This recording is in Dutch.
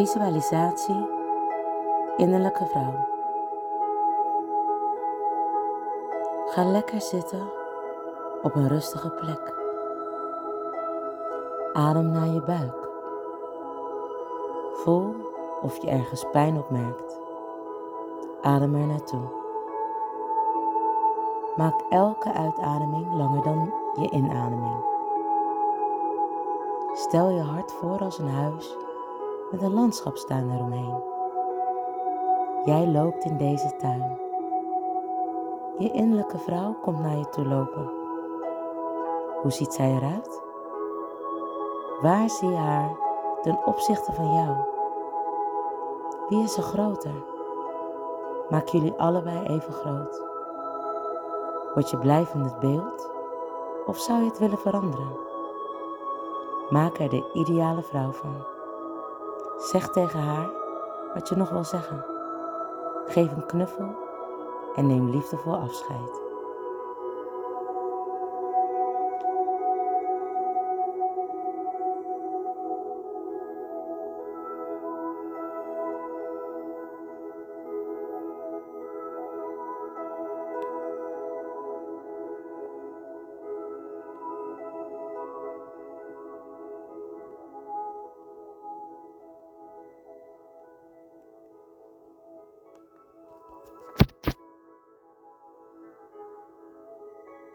Visualisatie innerlijke vrouw. Ga lekker zitten op een rustige plek. Adem naar je buik. Voel of je ergens pijn opmerkt. Adem er naartoe. Maak elke uitademing langer dan je inademing. Stel je hart voor als een huis met een landschapstuin eromheen. Jij loopt in deze tuin. Je innerlijke vrouw komt naar je toe lopen. Hoe ziet zij eruit? Waar zie je haar ten opzichte van jou? Wie is er groter? Maak jullie allebei even groot. Word je blij van het beeld of zou je het willen veranderen? Maak er de ideale vrouw van. Zeg tegen haar wat je nog wil zeggen. Geef een knuffel en neem liefdevol afscheid.